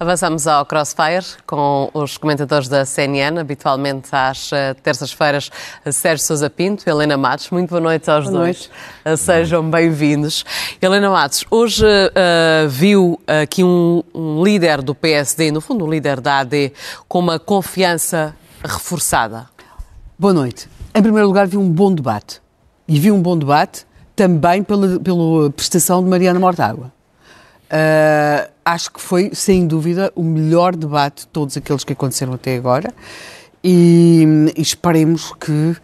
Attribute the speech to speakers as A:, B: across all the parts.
A: Avançamos ao Crossfire com os comentadores da CNN, habitualmente às uh, terças-feiras, Sérgio Sousa Pinto, Helena Matos. Muito boa noite aos boa dois. Noite. Uh, sejam bem-vindos. Helena Matos, hoje uh, viu aqui um, um, líder do PSD, no fundo um líder da AD, com uma confiança reforçada.
B: Boa noite. Em primeiro lugar, vi um bom debate. E vi um bom debate também pela, pela prestação de Mariana Mortágua. Uh, acho que foi, sem dúvida, o melhor debate de todos aqueles que aconteceram até agora. E, e esperemos que uh,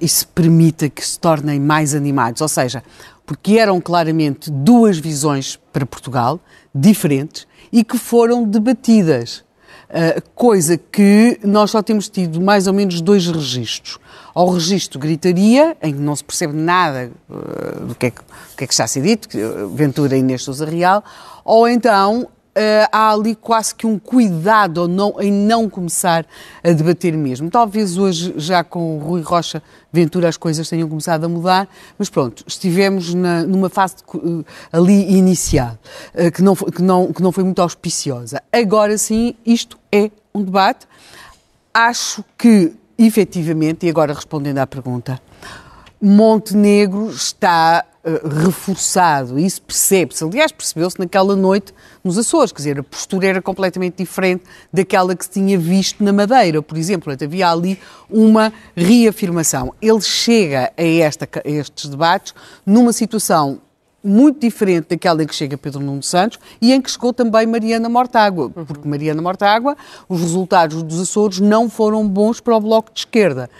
B: isso permita que se tornem mais animados. Ou seja, porque eram claramente duas visões para Portugal, diferentes, e que foram debatidas. Uh, coisa que nós só temos tido mais ou menos dois registros. Ao registro gritaria, em que não se percebe nada uh, do, que é que, do que é que está a ser dito, Ventura e Inês Sousa Real, ou então Uh, há ali quase que um cuidado não, em não começar a debater mesmo. Talvez hoje, já com o Rui Rocha Ventura, as coisas tenham começado a mudar, mas pronto, estivemos na, numa fase de, uh, ali inicial, uh, que, não, que, não, que não foi muito auspiciosa. Agora sim, isto é um debate. Acho que, efetivamente, e agora respondendo à pergunta, Montenegro está reforçado, isso percebe-se. Aliás, percebeu-se naquela noite nos Açores, quer dizer, a postura era completamente diferente daquela que se tinha visto na Madeira, por exemplo. Havia ali uma reafirmação. Ele chega a, esta, a estes debates numa situação muito diferente daquela em que chega Pedro Nuno Santos e em que chegou também Mariana Mortágua, porque Mariana Mortágua, os resultados dos Açores não foram bons para o Bloco de Esquerda.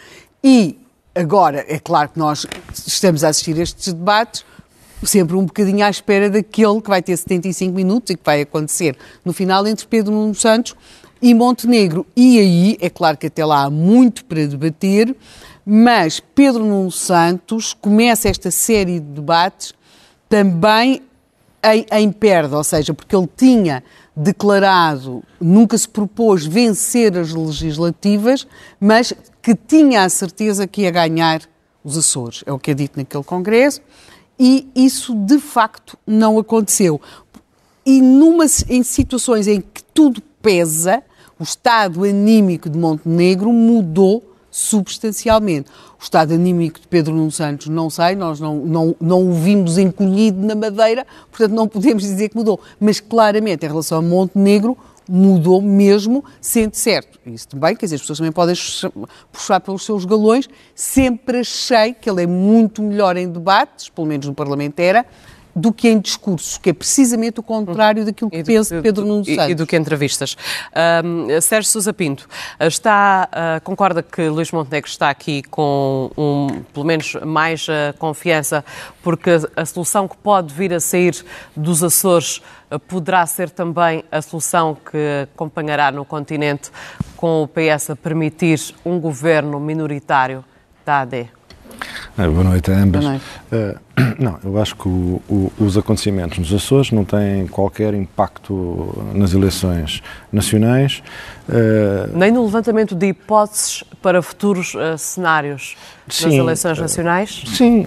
B: E Agora, é claro que nós estamos a assistir a estes debates sempre um bocadinho à espera daquele que vai ter 75 minutos e que vai acontecer no final entre Pedro Nuno Santos e Montenegro. E aí, é claro que até lá há muito para debater, mas Pedro Nuno Santos começa esta série de debates também em, em perda, ou seja, porque ele tinha declarado, nunca se propôs vencer as legislativas, mas que tinha a certeza que ia ganhar os Açores. É o que é dito naquele congresso. E isso, de facto, não aconteceu. E numa, em situações em que tudo pesa, o estado anímico de Montenegro mudou substancialmente. O estado anímico de Pedro Nuno Santos não sei, nós não, não, não o vimos encolhido na madeira, portanto não podemos dizer que mudou. Mas claramente, em relação a Montenegro, mudou mesmo, sendo certo. Isso também, quer dizer, as pessoas também podem puxar pelos seus galões. Sempre achei que ele é muito melhor em debates, pelo menos no Parlamento era, do que em discurso, que é precisamente o contrário daquilo que pensa Pedro Nuno Santos.
A: E, do que entrevistas. Um, Sérgio Sousa Pinto, está, uh, concorda que Luís Montenegro está aqui com, um, pelo menos, mais uh, confiança, porque a solução que pode vir a sair dos Açores uh, poderá ser também a solução que acompanhará no continente com o PS a permitir um governo minoritário da AD?
C: É, boa noite a ambas. Noite. Uh, não, eu acho que o, o, os acontecimentos nos Açores não têm qualquer impacto nas eleições nacionais.
A: Uh, Nem no levantamento de hipóteses para futuros uh, cenários sim, nas eleições nacionais?
C: Sim,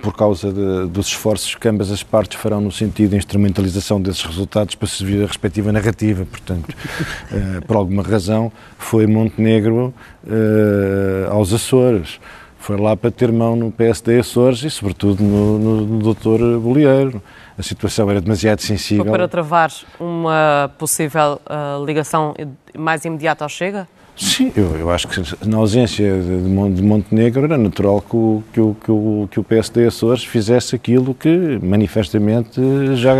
C: por causa de, dos esforços que ambas as partes farão no sentido de instrumentalização desses resultados para servir a respectiva narrativa. Portanto, por alguma razão, foi Montenegro aos Açores foi lá para ter mão no PSD Açores e, sobretudo, no, no, no Dr. Bolieiro. A situação era demasiado sensível. Foi
A: para travar uma possível uh, ligação mais imediata ao Chega?
C: Sim, eu, eu acho que na ausência de, de Montenegro era natural que o, que, o, que, o, que o PSD Açores fizesse aquilo que manifestamente já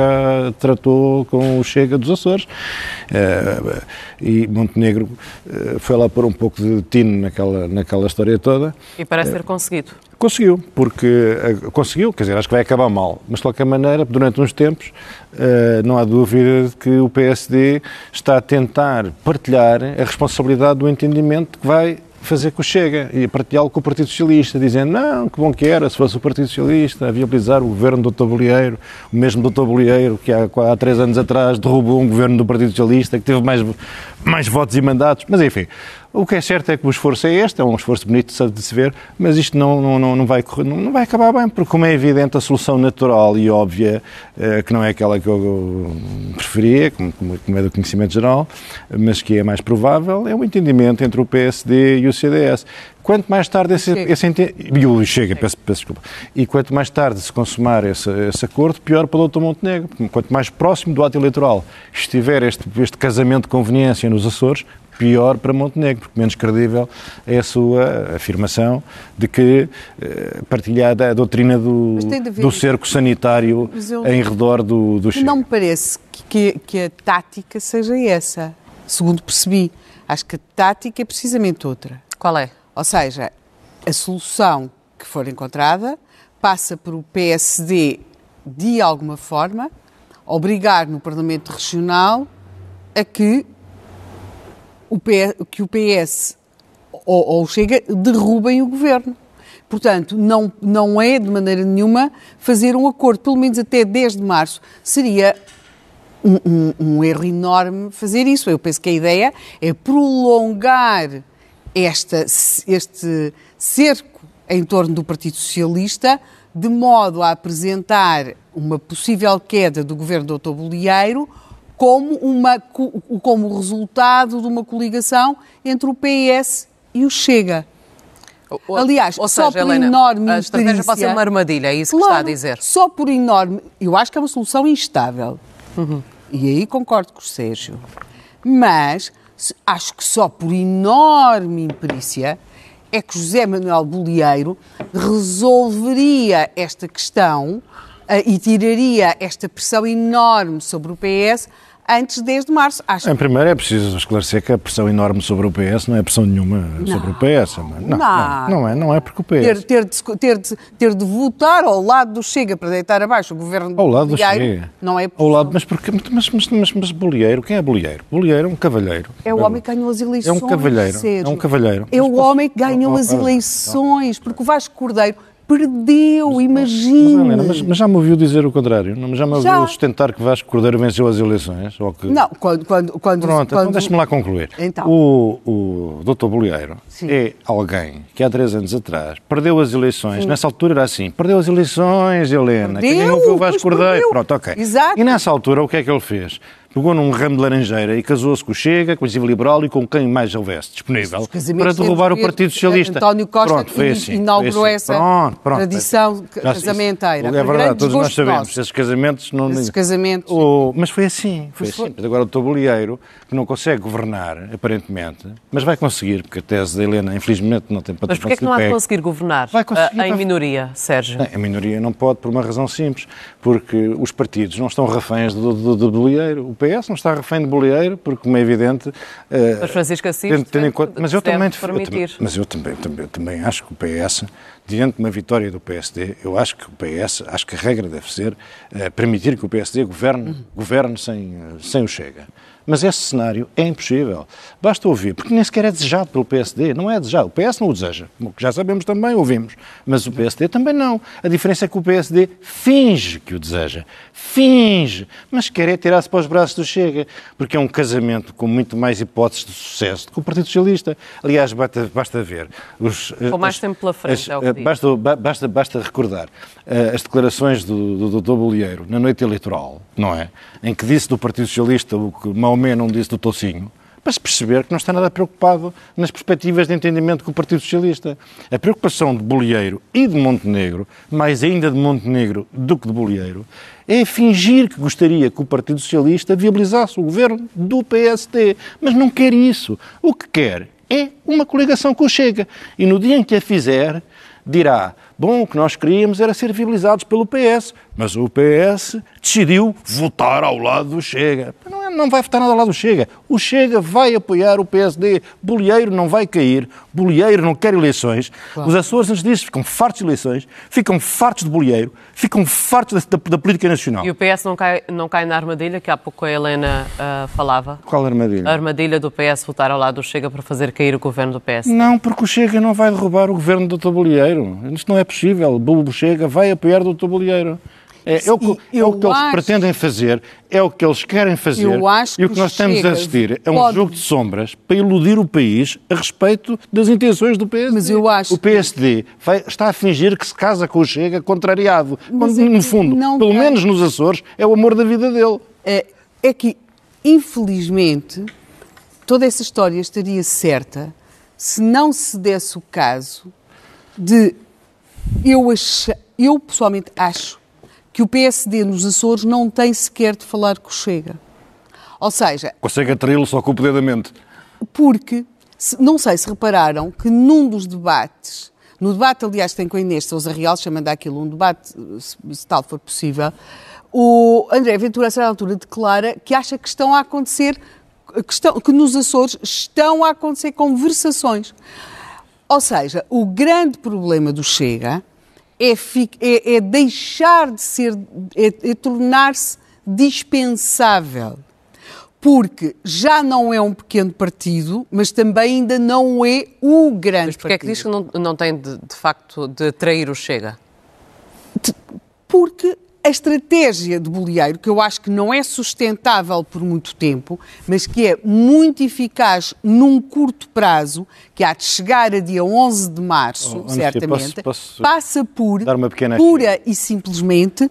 C: tratou com o Chega dos Açores. Uh, e Montenegro uh, foi lá pôr um pouco de tino naquela, naquela história toda.
A: E parece ter conseguido.
C: Conseguiu, porque uh, conseguiu, quer dizer, acho que vai acabar mal, mas de qualquer maneira, durante uns tempos, uh, não há dúvida de que o PSD está a tentar partilhar a responsabilidade do entendimento que vai fazer com o Chega e partilhá-lo com o Partido Socialista, dizendo não, que bom que era se fosse o Partido Socialista a viabilizar o governo do Dr. Bolieiro, o mesmo Dr. Bolieiro que há, há três anos atrás derrubou um governo do Partido Socialista que teve mais, mais votos e mandatos, mas enfim, O que é certo é que o esforço é este, é um esforço bonito de se ver, mas isto não, não, não, vai, não, vai acabar bem, porque como é evidente a solução natural e óbvia, eh, que não é aquela que eu preferia, como, é do conhecimento geral, mas que é mais provável, é o entendimento entre o PSD e o CDS. Quanto mais tarde esse, esse e o Chega, peço, peço, desculpa, e quanto mais tarde se consumar esse, esse acordo, pior para o Dr. Montenegro. Quanto mais próximo do ato eleitoral estiver este, este casamento de conveniência nos Açores, pior para Montenegro, porque menos credível é a sua afirmação de que eh, partilhada a doutrina do, do cerco sanitário eu, em redor do, do Chega.
B: Não me parece que, que a tática seja essa, segundo percebi. Acho que a tática é precisamente outra.
A: Qual é?
B: Ou seja, a solução que for encontrada passa por o PSD, de alguma forma, obrigar no Parlamento Regional a que o PS, que o PS ou, ou Chega derrubem o governo. Portanto, não, não é de maneira nenhuma fazer um acordo, pelo menos até 10 de março. Seria um, um, um erro enorme fazer isso. Eu penso que a ideia é prolongar esta, este cerco em torno do Partido Socialista, de modo a apresentar uma possível queda do governo do Dr. Bolieiro como, uma, como resultado de uma coligação entre o PS e o Chega. Aliás,
A: Ou
B: só
A: seja,
B: por
A: Helena,
B: enorme
A: a estratégia pode ser uma armadilha, é isso
B: claro,
A: que está a dizer.
B: Só por enorme. Eu acho que é uma solução instável. Uhum. E aí concordo com o Sérgio. Mas acho que só por enorme imperícia é que José Manuel Bolieiro resolveria esta questão uh, e tiraria esta pressão enorme sobre o PS antes de 10 de março.
C: Acho em primeiro é preciso esclarecer que a pressão enorme sobre o PS não é pressão nenhuma não. sobre o PS. Não, não, não, não, é, não é porque o PS...
B: Ter, ter, de, ter, de, ter de votar ao lado do Chega para deitar abaixo o governo
C: ao lado do Chega.
B: Não é
C: ao lado, mas, porque, mas, mas, mas, mas Bolieiro, quem é Bolieiro? Bolieiro é um cavalheiro.
B: É o homem que ganhou as eleições.
C: É um cavalheiro. É um cavalheiro.
B: É o homem que ganhou as eleições, porque o Vasco Cordeiro perdeu, imagina.
C: Mas, mas, mas, já me ouviu dizer o contrário? Já me ouviu já. sustentar que Vasco Cordeiro venceu as eleições? Ou que...
B: Não, quando... quando, quando
C: Pronto,
B: então
C: quando... então deixe-me lá concluir. Então. O, o doutor Bolieiro é alguém que há três anos atrás perdeu as eleições. Sim. Nessa altura era assim, perdeu as eleições, Helena. Perdeu, Quem não o Vasco Cordeiro? Perdeu. Pronto, ok.
B: Exato.
C: E nessa altura o que é que ele fez? Pegou num ramo de laranjeira e casou-se com o Chega, com o Iniciativa Liberal e com quem mais houvesse disponível para derrubar o Partido Socialista.
B: António Costa pronto, foi assim, inaugurou foi assim. essa pronto, pronto, tradição casamenteira.
C: É verdade, todos nós sabemos. Esses casamentos não...
B: Esses casamentos...
C: Mas foi assim, foi assim. Mas agora o tabuleiro, que não consegue governar, aparentemente, mas vai conseguir, porque a tese da Helena, infelizmente, não tem
A: para Mas porquê é que não há de conseguir governar vai conseguir, em minoria, Sérgio?
C: Não, em minoria não pode, por uma razão simples, porque os partidos não estão reféns do, do, do, do O PS não está refém de Bolieiro, porque, como é evidente.
A: Uh, mas Francisco Assis. Tendo, tendo conta,
C: mas eu também. Eu, mas eu também, também, eu também acho que o PS, diante de uma vitória do PSD, eu acho que o PS, acho que a regra deve ser uh, permitir que o PSD governe, uhum. governe sem, uh, sem o Chega. Mas esse cenário é impossível. Basta ouvir, porque nem sequer é desejado pelo PSD. Não é desejado. O PS não o deseja. Como já sabemos também, ouvimos. Mas o PSD também não. A diferença é que o PSD finge que o deseja. Finge. Mas quer é tirar-se para os braços do Chega. Porque é um casamento com muito mais hipóteses de sucesso do que o Partido Socialista. Aliás, basta, basta ver.
A: Os, com mais tempo pela frente, as, é o que
C: basta, basta, basta recordar uh, as declarações do, do Dr. Bolieiro na noite eleitoral, não é? Em que disse do Partido Socialista o que mal Tomé não disse do Tocinho, para se perceber que não está nada preocupado nas perspectivas de entendimento com o Partido Socialista. A preocupação de Bolieiro e de Montenegro, mais ainda de Montenegro do que de Bolieiro, é fingir que gostaria que o Partido Socialista viabilizasse o governo do PSD. Mas não quer isso. O que quer é uma coligação com o Chega. E no dia em que a fizer, dirá: bom, o que nós queríamos era ser viabilizados pelo PS, mas o PS decidiu votar ao lado do Chega. Não, é, não vai votar nada ao lado do Chega. O Chega vai apoiar o PSD. Bolieiro não vai cair. Bolieiro não quer eleições. Claro. Os Açores, antes disso, ficam fartos de eleições, ficam fartos de Bolieiro, ficam fartos da, da, da, política nacional.
A: E o PS não cai, não cai na armadilha que há pouco a Helena uh, falava?
C: Qual armadilha?
A: A armadilha do PS votar ao lado do Chega para fazer cair o governo do PS.
C: Não, porque o Chega não vai derrubar o governo do Dr. Bolieiro. Isto não é possível. O Chega vai apoiar o Dr. É, é o que, é o que eles
B: acho-
C: pretendem fazer, é o que eles querem fazer.
B: Eu acho
C: e o
B: que
C: que nós estamos a assistir é um
B: pode-
C: jogo de sombras para iludir o país a respeito das intenções do PSD.
B: Mas eu acho
C: O PSD vai- está a fingir que se casa com o Chega contrariado.
B: Mas
C: quando,
B: é
C: no
B: que
C: fundo,
B: não
C: pelo menos nos Açores, é o amor da vida dele.
B: é, é que, infelizmente, toda essa história estaria certa se não se desse o caso de eu eu pessoalmente acho que o PSD nos Açores não tem sequer de falar com o Chega. Ou seja,
C: Consegue atraí-lo só com o poder da mente.
B: porque, não sei se repararam que num dos debates, no debate, aliás, tem com a Inês Sousa Real, chamando aquilo um debate, se, se tal for possível, o André Ventura, a certa altura, declara que acha que estão a acontecer, que, estão, que nos Açores estão a acontecer conversações. Ou seja, o grande problema do Chega é, é- é deixar de ser, é, é tornar-se dispensável. Porque já não é um pequeno partido, mas também ainda não é o grande
A: Mas porquê é que
B: partido.
A: diz que não, não tem, de, de facto, de trair o Chega?
B: Porque a estratégia de Bolieiro, que eu acho que não é sustentável por muito tempo, mas que é muito eficaz num curto prazo, que há de chegar a dia 11 de março,
C: Oh,
B: certamente,
C: posso- posso
B: passa por, pura e simplesmente,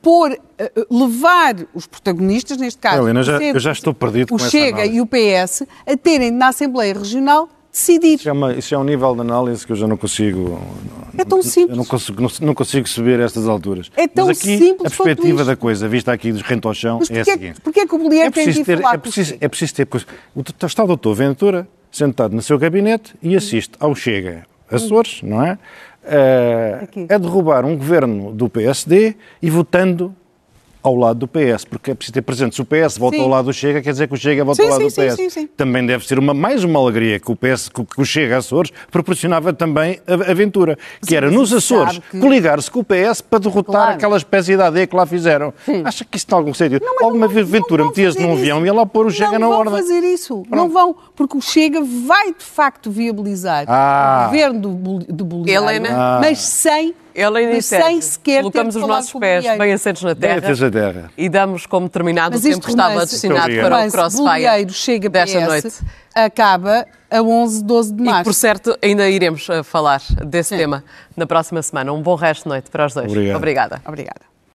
B: por eh, eh, levar os protagonistas, neste caso,
C: Helena, já- eu já estou perdido
B: o Chega e o PS, a terem na Assembleia Regional decidir.
C: Isso é, uma- isso é um nível de análise que eu já não consigo.
B: É tão simples.
C: Não consigo, não, não consigo subir a estas alturas.
B: É tão
C: Mas aqui,
B: simples
C: a perspectiva da coisa, vista aqui dos rento ao chão,
B: Mas
C: é a
B: porquê,
C: seguinte.
B: porquê é que o Bolieiro
C: É
B: tem
C: preciso
B: ir
C: ter, é preciso, é preciso ter coisa. O doutor- está o doutor Ventura sentado no seu gabinete e assiste ao Chega Açores, não é? Eh,
B: Aqui.
C: a derrubar um governo do PSD e votando ao lado do PS, porque é preciso ter presente, se o PS vota
B: Sim.
C: ao lado do Chega, quer dizer que o Chega vota
B: Sim,
C: ao lado
B: sim,
C: do PS.
B: sim, sim.
C: Também deve ser uma, mais uma alegria que o PS, que, o Chega Açores proporcionava também a, a Ventura, que
B: Sim,
C: era nos Açores
B: que-
C: coligar-se com o PS para derrotar
B: Claro.
C: aquela espécie de AD que lá fizeram. Acha que isso tem algum sentido?
B: Não,
C: Alguma
B: não
C: vez
B: vão-
C: Ventura
B: não vão
C: metia-se
B: fazer
C: num
B: isso.
C: avião e ia lá pôr o Chega na
B: Não vão
C: ordem.
B: fazer isso. Não vão, porque o Chega vai de facto viabilizar
C: Ah.
B: o governo do, Bol- do Bolieiro,
A: Helena?
C: Ah.
B: mas sem,
A: Helena e
B: mas
A: Sérgio,
B: sem sequer
A: colocamos os nossos pés bem assentos na
C: Bem
A: terra
C: à terra.
A: e damos como terminado
B: Mas
A: o tempo que estava destinado para o Crossfire
B: chega
A: desta
B: PS,
A: noite.
B: acaba a 11, 12 de
A: E
B: março.
A: por certo, ainda iremos eh, falar desse
B: Sim.
A: tema na próxima semana. Um bom resto de noite para os dois.
C: Obrigado.
A: Obrigada.
B: Obrigada.